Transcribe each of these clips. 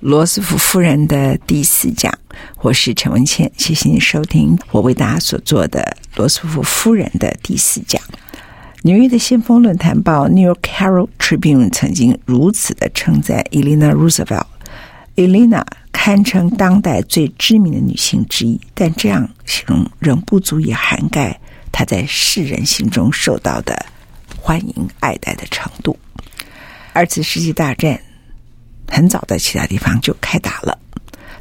罗斯福夫人的第四讲，我是陈文茜，谢谢你收听我为大家所做的罗斯福夫人的第四讲。纽约的先锋论坛报《New York Herald Tribune》曾经如此的称赞 Elena Roosevelt。Elena 堪称当代最知名的女性之一，但这样形容仍不足以涵盖她在世人心中受到的欢迎爱戴的程度。二次世界大战。很早在其他地方就开打了。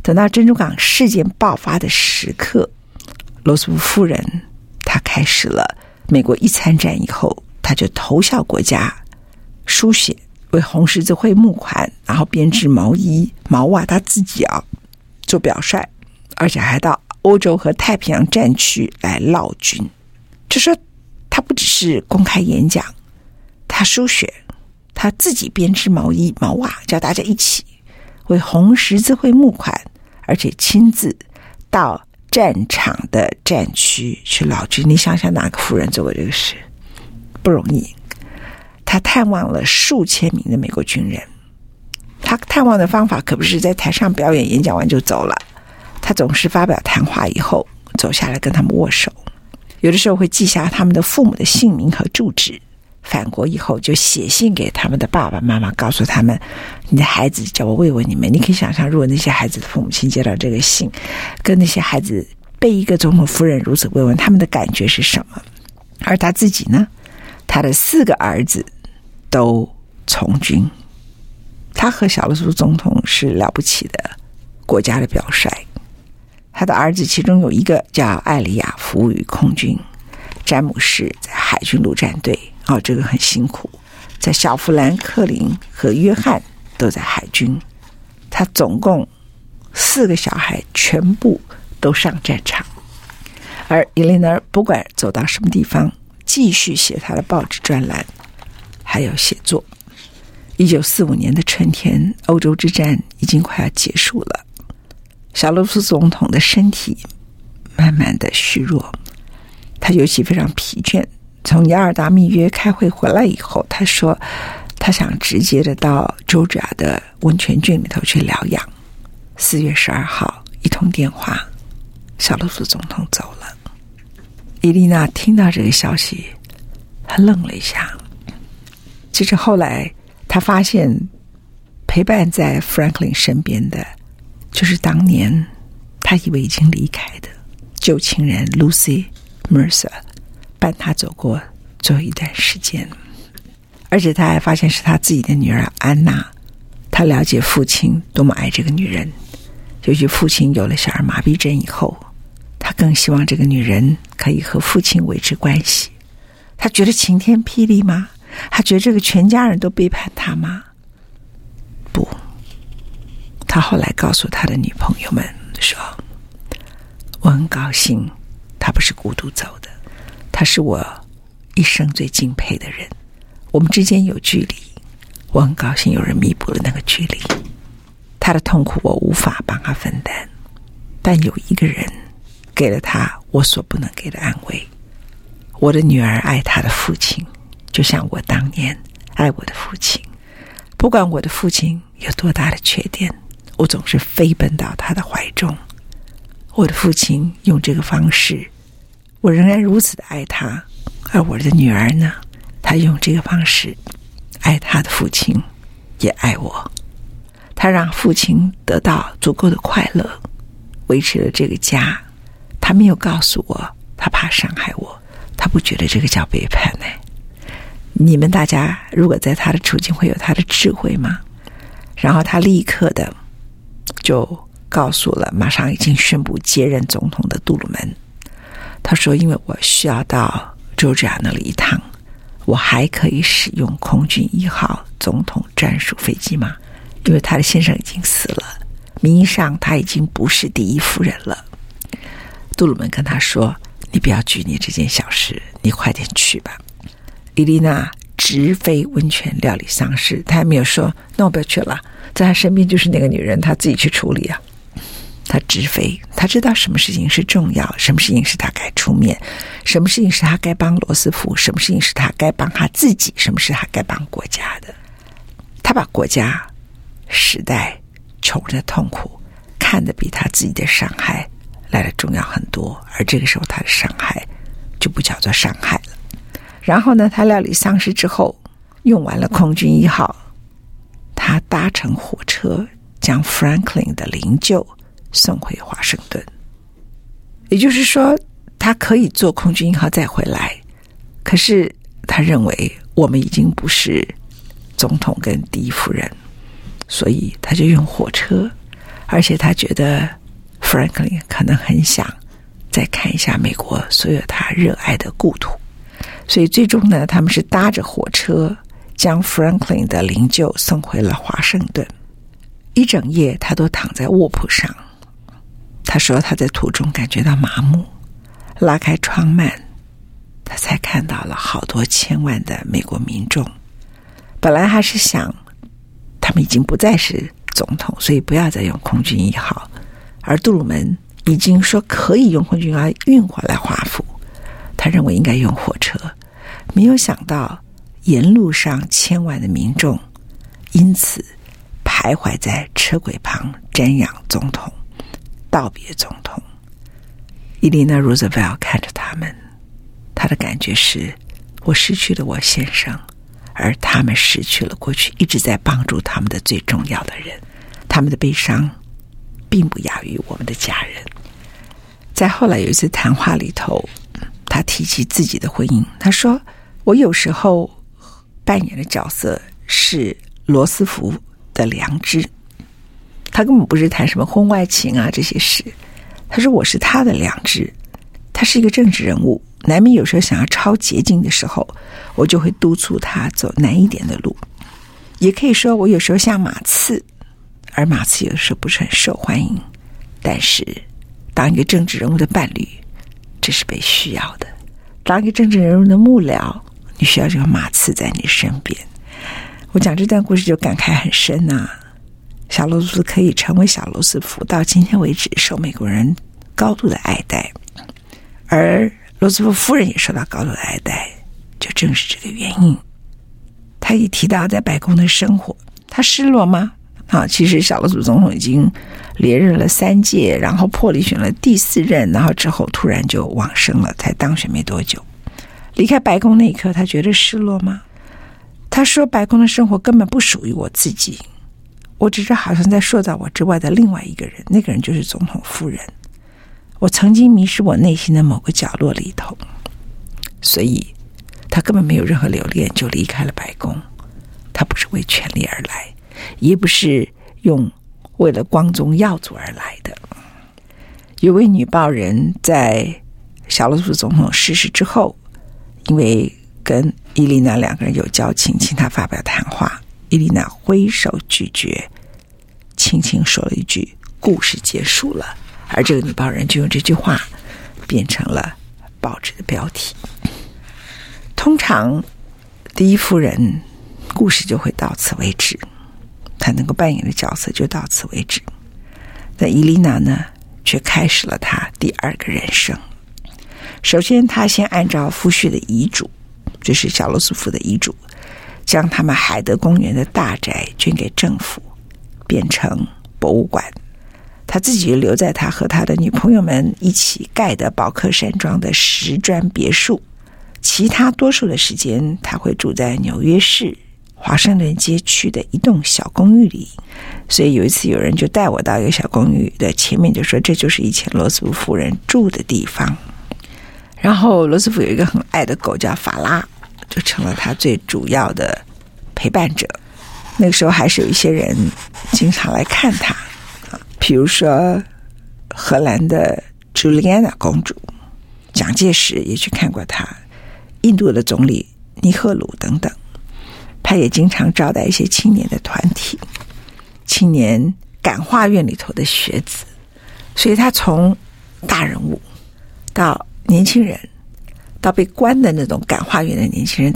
等到珍珠港事件爆发的时刻，罗斯福夫人她开始了美国一参战以后，她就投效国家，输血为红十字会募款，然后编织毛衣毛袜，她自己啊做表率，而且还到欧洲和太平洋战区来劳军。就说她不只是公开演讲，她输血。他自己编织毛衣、毛袜，叫大家一起为红十字会募款，而且亲自到战场的战区去劳军。你想想，哪个夫人做过这个事？不容易。他探望了数千名的美国军人。他探望的方法可不是在台上表演、演讲完就走了。他总是发表谈话以后，走下来跟他们握手。有的时候会记下他们的父母的姓名和住址。返国以后，就写信给他们的爸爸妈妈，告诉他们：“你的孩子叫我慰问你们。”你可以想象，如果那些孩子的父母亲接到这个信，跟那些孩子被一个总统夫人如此慰问，他们的感觉是什么？而他自己呢？他的四个儿子都从军，他和小罗斯总统是了不起的国家的表率。他的儿子其中有一个叫艾利亚，服务于空军；詹姆士在海军陆战队。哦，这个很辛苦，在小富兰克林和约翰都在海军，他总共四个小孩全部都上战场，而伊莲娜不管走到什么地方，继续写他的报纸专栏，还有写作。一九四五年的春天，欧洲之战已经快要结束了，小罗斯总统的身体慢慢的虚弱，他尤其非常疲倦。从雅尔达密约开会回来以后，他说他想直接的到乔治亚的温泉郡里头去疗养。四月十二号，一通电话，小罗斯总统走了。伊丽娜听到这个消息，她愣了一下。其实后来，她发现陪伴在 Franklin 身边的，就是当年她以为已经离开的旧情人 Lucy Mercer。伴他走过最后一段时间，而且他还发现是他自己的女儿安娜。他了解父亲多么爱这个女人，尤其父亲有了小儿麻痹症以后，他更希望这个女人可以和父亲维持关系。他觉得晴天霹雳吗？他觉得这个全家人都背叛他吗？不。他后来告诉他的女朋友们说：“我很高兴，他不是孤独走的。”他是我一生最敬佩的人，我们之间有距离，我很高兴有人弥补了那个距离。他的痛苦我无法帮他分担，但有一个人给了他我所不能给的安慰。我的女儿爱她的父亲，就像我当年爱我的父亲。不管我的父亲有多大的缺点，我总是飞奔到他的怀中。我的父亲用这个方式。我仍然如此的爱他，而我的女儿呢？她用这个方式爱她的父亲，也爱我。她让父亲得到足够的快乐，维持了这个家。她没有告诉我，她怕伤害我，她不觉得这个叫背叛呢。你们大家如果在他的处境，会有他的智慧吗？然后他立刻的就告诉了马上已经宣布接任总统的杜鲁门，他说：“因为我需要到乔治亚那里一趟，我还可以使用空军一号总统专属飞机吗？因为他的先生已经死了，名义上他已经不是第一夫人了。”杜鲁门跟他说：“你不要拘泥这件小事，你快点去吧。”伊丽娜直飞温泉料理丧事，她还没有说“那我不要去了”。在她身边就是那个女人，她自己去处理啊。他直飞，他知道什么事情是重要，什么事情是他该出面，什么事情是他该帮罗斯福，什么事情是他该帮他自己，什么是他该帮国家的。他把国家、时代、穷人的痛苦看得比他自己的伤害来得重要很多，而这个时候他的伤害就不叫做伤害了。然后呢，他料理丧事之后，用完了空军一号，他搭乘火车将 Franklin 的灵柩送回华盛顿。也就是说，他可以坐空军一号再回来，可是他认为我们已经不是总统跟第一夫人，所以他就用火车，而且他觉得 Franklin 可能很想再看一下美国所有他热爱的故土。所以最终呢，他们是搭着火车将 Franklin 的灵柩送回了华盛顿。一整夜，他都躺在卧铺上。他说他在途中感觉到麻木，拉开窗幔，他才看到了好多千万的美国民众。本来还是想，他们已经不再是总统，所以不要再用空军一号。而杜鲁门已经说可以用空军一号运回来华府。他认为应该用火车，没有想到沿路上千万的民众因此徘徊在车轨旁瞻仰总统、道别总统。伊丽娜·罗斯福看着他们，他的感觉是：我失去了我先生，而他们失去了过去一直在帮助他们的最重要的人。他们的悲伤并不亚于我们的家人。在后来有一次谈话里头。他提及自己的婚姻，他说：“我有时候扮演的角色是罗斯福的良知。他根本不是谈什么婚外情啊这些事。他说我是他的良知。他是一个政治人物，难免有时候想要抄捷径的时候，我就会督促他走难一点的路。也可以说，我有时候像马刺，而马刺有时候不是很受欢迎。但是，当一个政治人物的伴侣。”这是被需要的。当一个政治人物的幕僚，你需要这个马刺在你身边。我讲这段故事就感慨很深呐、啊。小罗斯可以成为小罗斯福，到今天为止受美国人高度的爱戴，而罗斯福夫人也受到高度的爱戴，就正是这个原因。他一提到在白宫的生活，他失落吗？啊，其实小罗斯总统已经连任了三届，然后破例选了第四任，然后之后突然就往生了，才当选没多久。离开白宫那一刻，他觉得失落吗？他说：“白宫的生活根本不属于我自己，我只是好像在塑造我之外的另外一个人，那个人就是总统夫人。我曾经迷失我内心的某个角落里头，所以他根本没有任何留恋，就离开了白宫。他不是为权力而来。”也不是用为了光宗耀祖而来的。有位女报人在小罗斯总统逝世之后，因为跟伊丽娜两个人有交情，请她发表谈话。伊丽娜挥手拒绝，轻轻说了一句：“故事结束了。”而这个女报人就用这句话变成了报纸的标题。通常，第一夫人故事就会到此为止。她能够扮演的角色就到此为止，但伊丽娜呢，却开始了她第二个人生。首先，她先按照夫婿的遗嘱，就是小罗斯福的遗嘱，将他们海德公园的大宅捐给政府，变成博物馆。他自己留在他和他的女朋友们一起盖的宝克山庄的石砖别墅，其他多数的时间他会住在纽约市。华盛顿街区的一栋小公寓里。所以有一次，有人就带我到一个小公寓的前面，就说这就是以前罗斯福夫人住的地方。然后罗斯福有一个很爱的狗叫法拉，就成了他最主要的陪伴者。那个时候还是有一些人经常来看他啊，比如说荷兰的朱丽安娜公主，蒋介石也去看过他，印度的总理尼赫鲁等等。他也经常招待一些青年的团体，青年感化院里头的学子，所以他从大人物到年轻人，到被关的那种感化院的年轻人，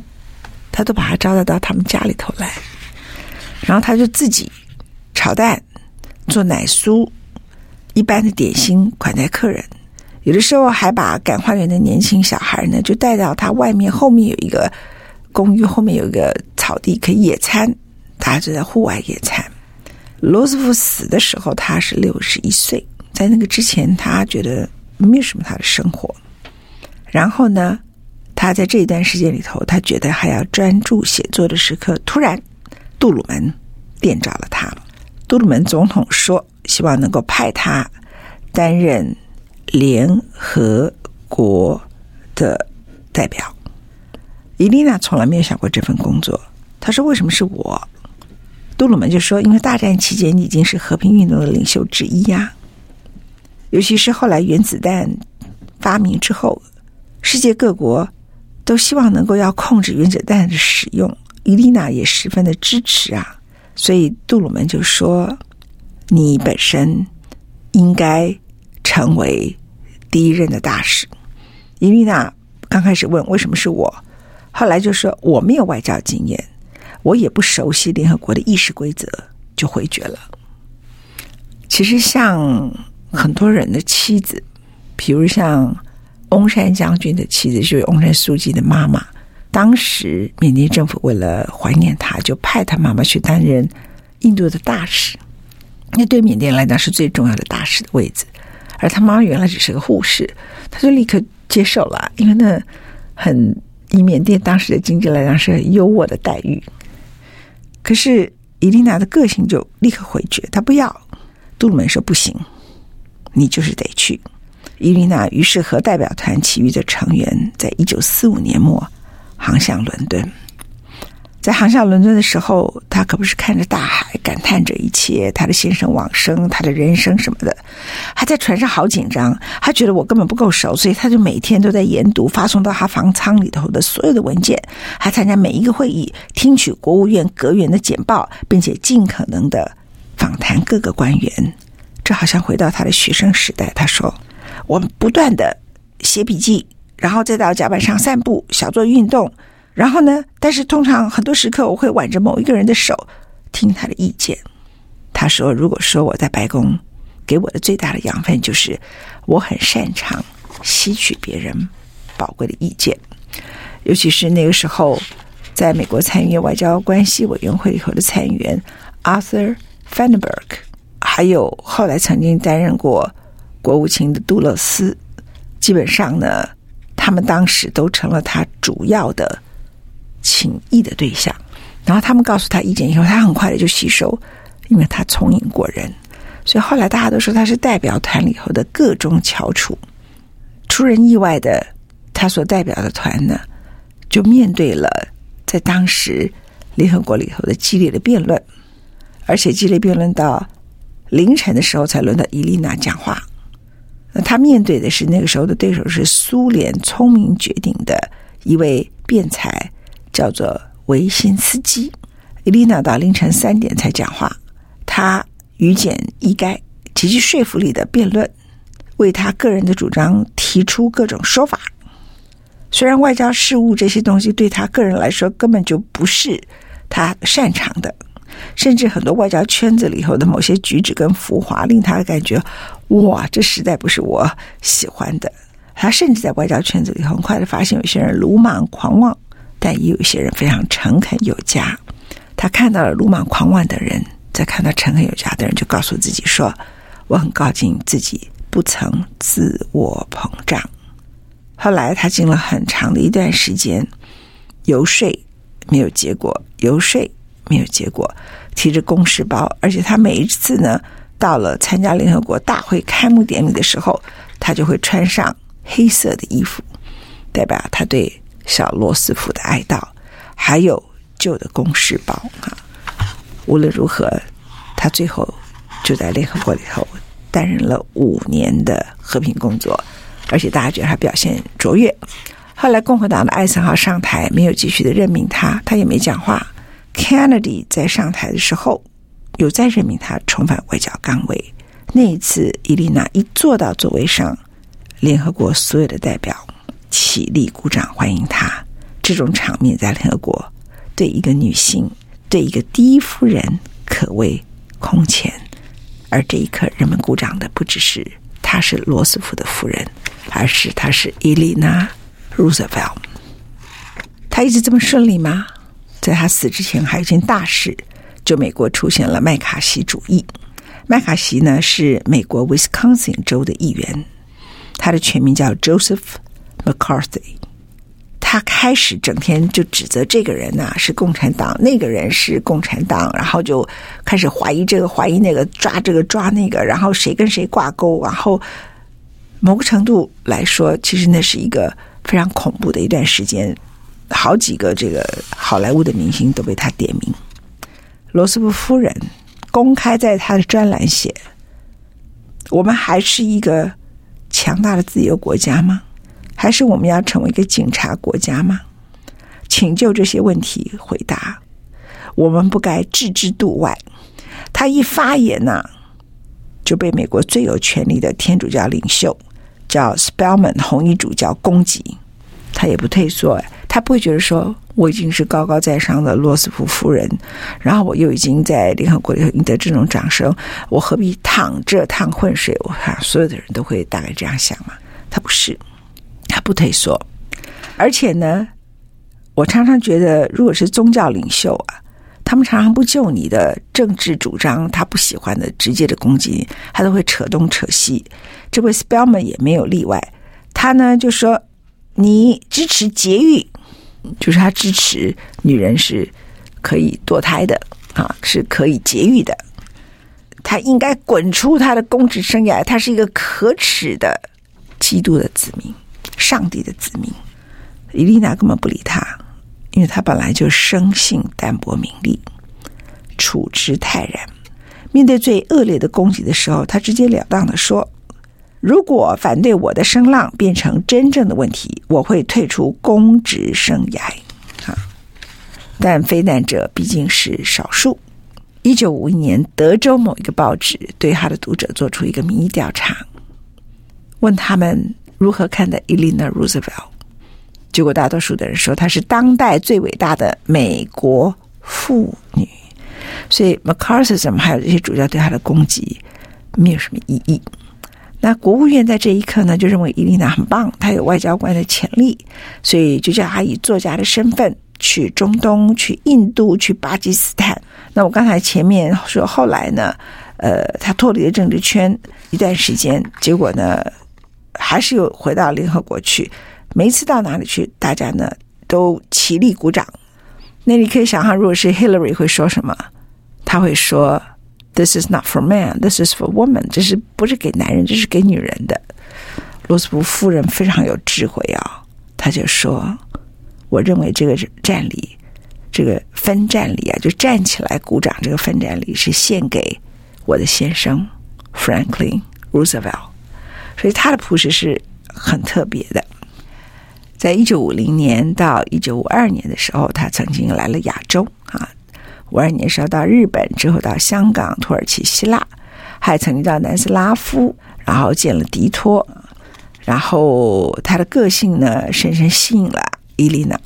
他都把他招待到他们家里头来。然后他就自己炒蛋、做奶酥、一般的点心款待客人。有的时候还把感化院的年轻小孩呢，就带到他外面后面有一个公寓，后面有一个草地可以野餐，大家就在户外野餐。罗斯福死的时候他是六十一岁，在那个之前他觉得没有什么他的生活。然后呢，他在这一段时间里头，他觉得还要专注写作的时刻，突然。杜鲁门电召了他。杜鲁门总统说：“希望能够派他担任联合国的代表。”伊丽娜从来没有想过这份工作。他说：“为什么是我？”杜鲁门就说：“因为大战期间你已经是和平运动的领袖之一呀。尤其是后来原子弹发明之后，世界各国都希望能够要控制原子弹的使用。”伊丽娜也十分的支持啊，所以杜鲁门就说：“你本身应该成为第一任的大使。”伊丽娜刚开始问为什么是我，后来就说我没有外交经验，我也不熟悉联合国的议事规则，就回绝了。其实像很多人的妻子，比如像翁山将军的妻子，就是翁山书记的妈妈。当时缅甸政府为了怀念他，就派他妈妈去担任印度的大使。那对缅甸来讲是最重要的大使的位置，而他妈妈原来只是个护士，他就立刻接受了，因为那很以缅甸当时的经济来讲是很优渥的待遇。可是伊丽娜的个性就立刻回绝，她不要。杜鲁门说不行，你就是得去。伊丽娜于是和代表团其余的成员，在一九四五年末。航向伦敦，在航向伦敦的时候，他可不是看着大海，感叹着一切，他的先生往生，他的人生什么的。他在船上好紧张，他觉得我根本不够熟，所以他就每天都在研读发送到他房舱里头的所有的文件，还参加每一个会议，听取国务院阁员的简报，并且尽可能的访谈各个官员。这好像回到他的学生时代。他说：“我们不断的写笔记。”然后再到甲板上散步，小做运动。然后呢，但是通常很多时刻，我会挽着某一个人的手，听他的意见。他说：“如果说我在白宫给我的最大的养分，就是我很擅长吸取别人宝贵的意见，尤其是那个时候，在美国参议院外交关系委员会里头的参议员 Arthur Fanenberg，还有后来曾经担任过国务卿的杜勒斯，基本上呢。”他们当时都成了他主要的请益的对象，然后他们告诉他意见以后，他很快的就吸收，因为他聪颖过人，所以后来大家都说他是代表团里头的个中翘楚。出人意外的，他所代表的团呢，就面对了在当时联合国里头的激烈的辩论，而且激烈辩论到凌晨的时候才轮到伊丽娜讲话。那他面对的是那个时候的对手是苏联聪明绝顶的一位辩才，叫做维辛斯基。伊丽娜到凌晨三点才讲话，他语简意赅，极具说服力的辩论，为他个人的主张提出各种说法。虽然外交事务这些东西对他个人来说根本就不是他擅长的。甚至很多外交圈子里头的某些举止跟浮华，令他感觉哇，这实在不是我喜欢的。他甚至在外交圈子里很快的发现，有些人鲁莽狂妄，但也有一些人非常诚恳有加。他看到了鲁莽狂妄的人，再看到诚恳有加的人，就告诉自己说：“我很高兴自己不曾自我膨胀。”后来他经了很长的一段时间游说没有结果，游说没有结果，提着公事包，而且他每一次呢，到了参加联合国大会开幕典礼的时候，他就会穿上黑色的衣服，代表他对小罗斯福的哀悼，还有旧的公事包啊。无论如何，他最后就在联合国里头担任了五年的和平工作，而且大家觉得他表现卓越。后来共和党的艾森豪上台，没有继续的任命他，他也没讲话。Kennedy 在上台的时候，有再任命他重返外交岗位。那一次，伊丽娜一坐到座位上，联合国所有的代表起立鼓掌欢迎他。这种场面在联合国，对一个女性，对一个第一夫人，可谓空前。而这一刻，人们鼓掌的不只是她是罗斯福的夫人，而是她是伊丽娜。Roosevelt，他一直这么顺利吗？在他死之前，还有一件大事，就美国出现了麦卡锡主义。麦卡锡呢是美国 Wisconsin 州的议员，他的全名叫 Joseph McCarthy。他开始整天就指责这个人呐、是共产党，那个人是共产党，然后就开始怀疑这个怀疑那个，抓这个抓那个，然后谁跟谁挂钩，然后某个程度来说，其实那是一个。非常恐怖的一段时间，好几个这个好莱坞的明星都被他点名。罗斯福夫人公开在他的专栏写：“我们还是一个强大的自由国家吗？还是我们要成为一个警察国家吗？请就这些问题回答。我们不该置之度外。”他一发言呐、啊，就被美国最有权力的天主教领袖。叫 Spellman 红衣主教攻击，他也不退缩，他不会觉得说我已经是高高在上的罗斯福夫人，然后我又已经在联合国里赢得这种掌声，我何必躺这趟浑水？我看所有的人都会大概这样想嘛。他不是，他不退缩，而且呢，我常常觉得，如果是宗教领袖啊。他们常常不就你的政治主张，他不喜欢的直接的攻击，他都会扯东扯西。这位 Spellman 也没有例外，他呢就说：“你支持节育，就是他支持女人是可以堕胎的啊，是可以节育的。他应该滚出他的公职生涯，他是一个可耻的基督的子民，上帝的子民。”伊丽娜根本不理他。因为他本来就生性淡泊名利，处之泰然。面对最恶劣的攻击的时候，他直截了当的说：“如果反对我的声浪变成真正的问题，我会退出公职生涯。”啊！但非难者毕竟是少数。一九五一年，德州某一个报纸对他的读者做出一个民意调查，问他们如何看待 Elena Roosevelt。结果，大多数的人说她是当代最伟大的美国妇女，所以 McCarthyism 还有这些主教对她的攻击没有什么意义。那国务院在这一刻呢，就认为伊丽娜很棒，她有外交官的潜力，所以就叫她以作家的身份去中东、去印度、去巴基斯坦。那我刚才前面说，后来呢，呃，她脱离了政治圈一段时间，结果呢，还是又回到联合国去。每一次到哪里去，大家呢都起立鼓掌。那你可以想象，如果是 Hillary 会说什么？他会说：“This is not for man, this is for woman。”这是不是给男人？这是给女人的。罗斯福夫人非常有智慧啊，他就说：“我认为这个站礼，这个分站礼啊，就站起来鼓掌，这个分站礼是献给我的先生 Franklin Roosevelt。所以他的朴实是很特别的。”在一九五零年到一九五二年的时候，他曾经来了亚洲。五二年时候到日本，之后到香港、土耳其、希腊，还曾经到南斯拉夫，然后见了迪托。然后他的个性呢，深深吸引了伊丽娜。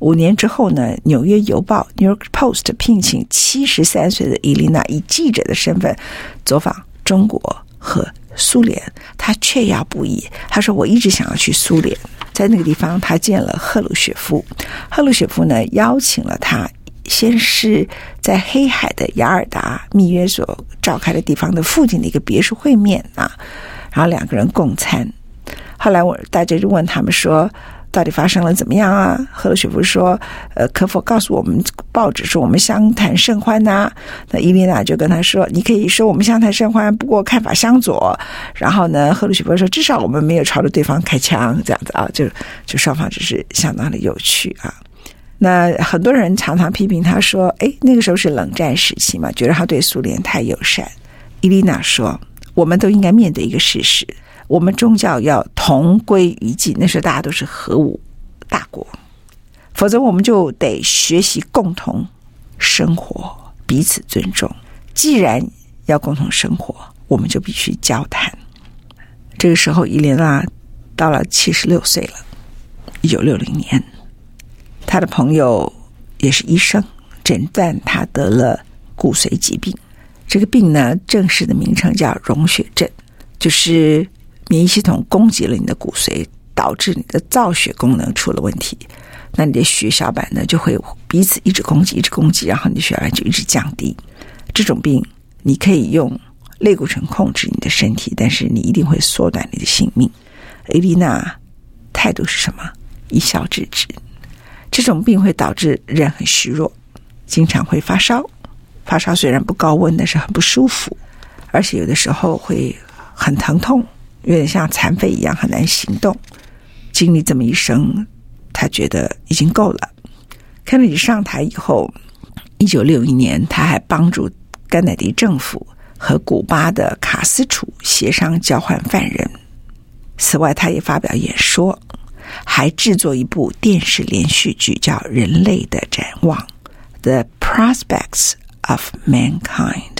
五年之后呢，《纽约邮报》（New York Post） 聘请七十三岁的伊丽娜以记者的身份走访中国和苏联，他雀跃不已。他说：“我一直想要去苏联。”在那个地方，他见了赫鲁雪夫。赫鲁雪夫呢，邀请了他，先是在黑海的雅尔达密约所召开的地方的附近的一个别墅会面啊，然后两个人共餐。后来我大家就问他们说：“到底发生了怎么样啊？赫鲁雪夫说：“呃，可否告诉我们报纸说我们相谈甚欢呐、？”那伊琳娜就跟他说：“你可以说我们相谈甚欢，不过看法相左。”然后呢，赫鲁雪夫说：“至少我们没有朝着对方开枪，这样子啊，就就双方只是相当的有趣啊。”那很多人常常批评他说：“哎，那个时候是冷战时期嘛，觉得他对苏联太友善。”伊琳娜说：“我们都应该面对一个事实。”我们宗教要同归于尽。那时候大家都是核武大国，否则我们就得学习共同生活，彼此尊重。既然要共同生活，我们就必须交谈。这个时候，伊琳娜到了七十六岁了。一九六零年，他的朋友也是医生，诊断他得了骨髓疾病。这个病呢，正式的名称叫溶血症，就是。免疫系统攻击了你的骨髓，导致你的造血功能出了问题。那你的血小板呢，就会彼此一直攻击，一直攻击，然后你的血小板就一直降低。这种病你可以用类固醇控制你的身体，但是你一定会缩短你的性命。艾丽娜态度是什么？一笑置之。这种病会导致人很虚弱，经常会发烧。发烧虽然不高温，但是很不舒服，而且有的时候会很疼痛。有点像残废一样，很难行动。经历这么一生，他觉得已经够了。肯尼迪上台以后，一九六一年，他还帮助甘乃迪政府和古巴的卡斯楚协商交换犯人。此外，他也发表演说，还制作一部电视连续剧，叫《人类的展望》（The Prospects of Mankind）。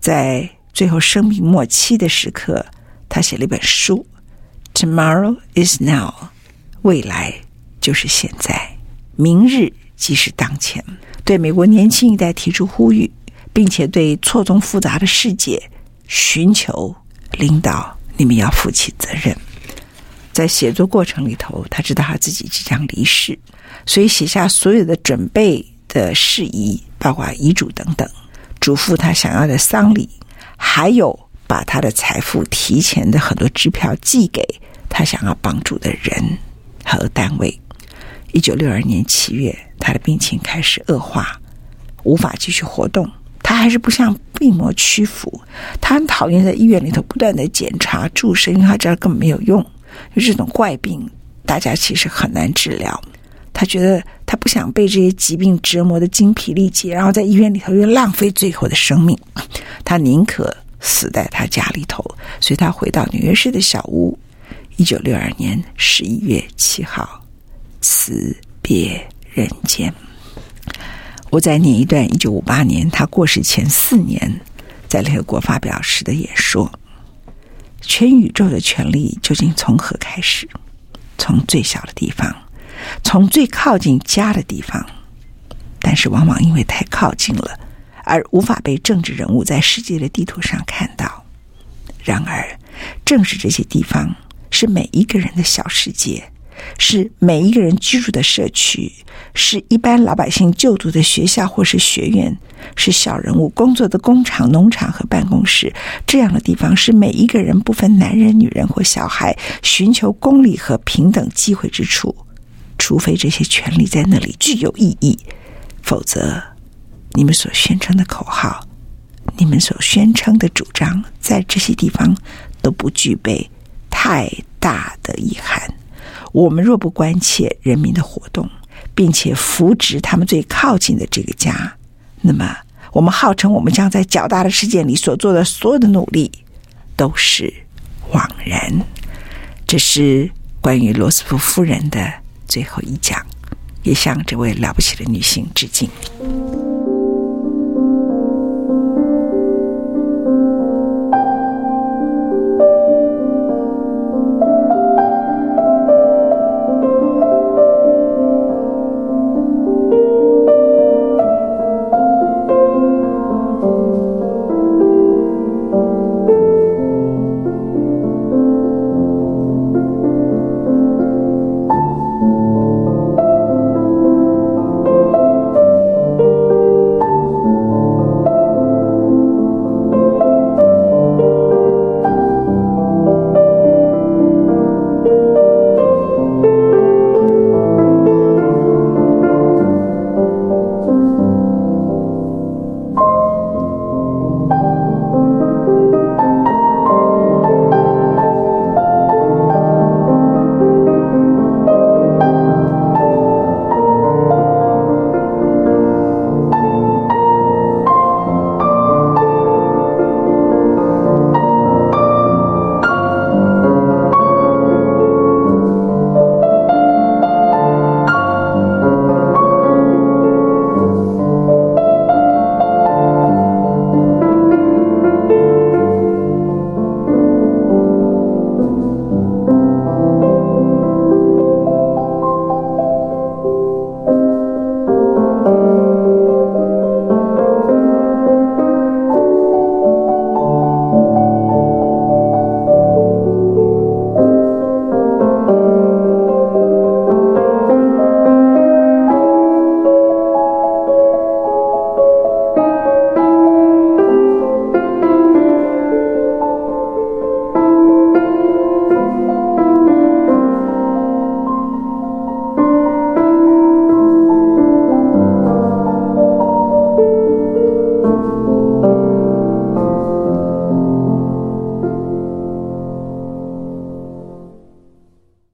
在最后生命末期的时刻。他写了一本书，Tomorrow is now，未来就是现在，明日即是当前。对美国年轻一代提出呼吁，并且对错综复杂的世界寻求领导，你们要负起责任。在写作过程里头，他知道他自己即将离世，所以写下所有的准备的事宜，包括遗嘱等等，嘱咐他想要的丧礼，还有。把他的财富提前的很多支票寄给他想要帮助的人和单位。一九六二年七月，他的病情开始恶化，无法继续活动。他还是不向病魔屈服。他很讨厌在医院里头不断的检查注射，因为他知道根本没有用。就这种怪病，大家其实很难治疗。他觉得他不想被这些疾病折磨得精疲力竭，然后在医院里头又浪费最后的生命。他宁可。死在他家里头，所以他回到纽约市的小屋。一九六二年十一月七号，辞别人间。我再念一段一九五八年他过世前四年在联合国发表时的演说：全宇宙的权力究竟从何开始？从最小的地方，从最靠近家的地方，但是往往因为太靠近了。而无法被政治人物在世界的地图上看到。然而，正是这些地方，是每一个人的小世界，是每一个人居住的社区，是一般老百姓就读的学校或是学院，是小人物工作的工厂、农场和办公室。这样的地方，是每一个人不分男人、女人或小孩，寻求公理和平等机会之处。除非这些权利在那里具有意义，否则。你们所宣称的口号，你们所宣称的主张，在这些地方都不具备太大的遗憾。我们若不关切人民的活动，并且扶植他们最靠近的这个家，那么我们号称我们将在较大的事件里所做的所有的努力都是枉然。这是关于罗斯福夫人的最后一讲，也向这位了不起的女性致敬。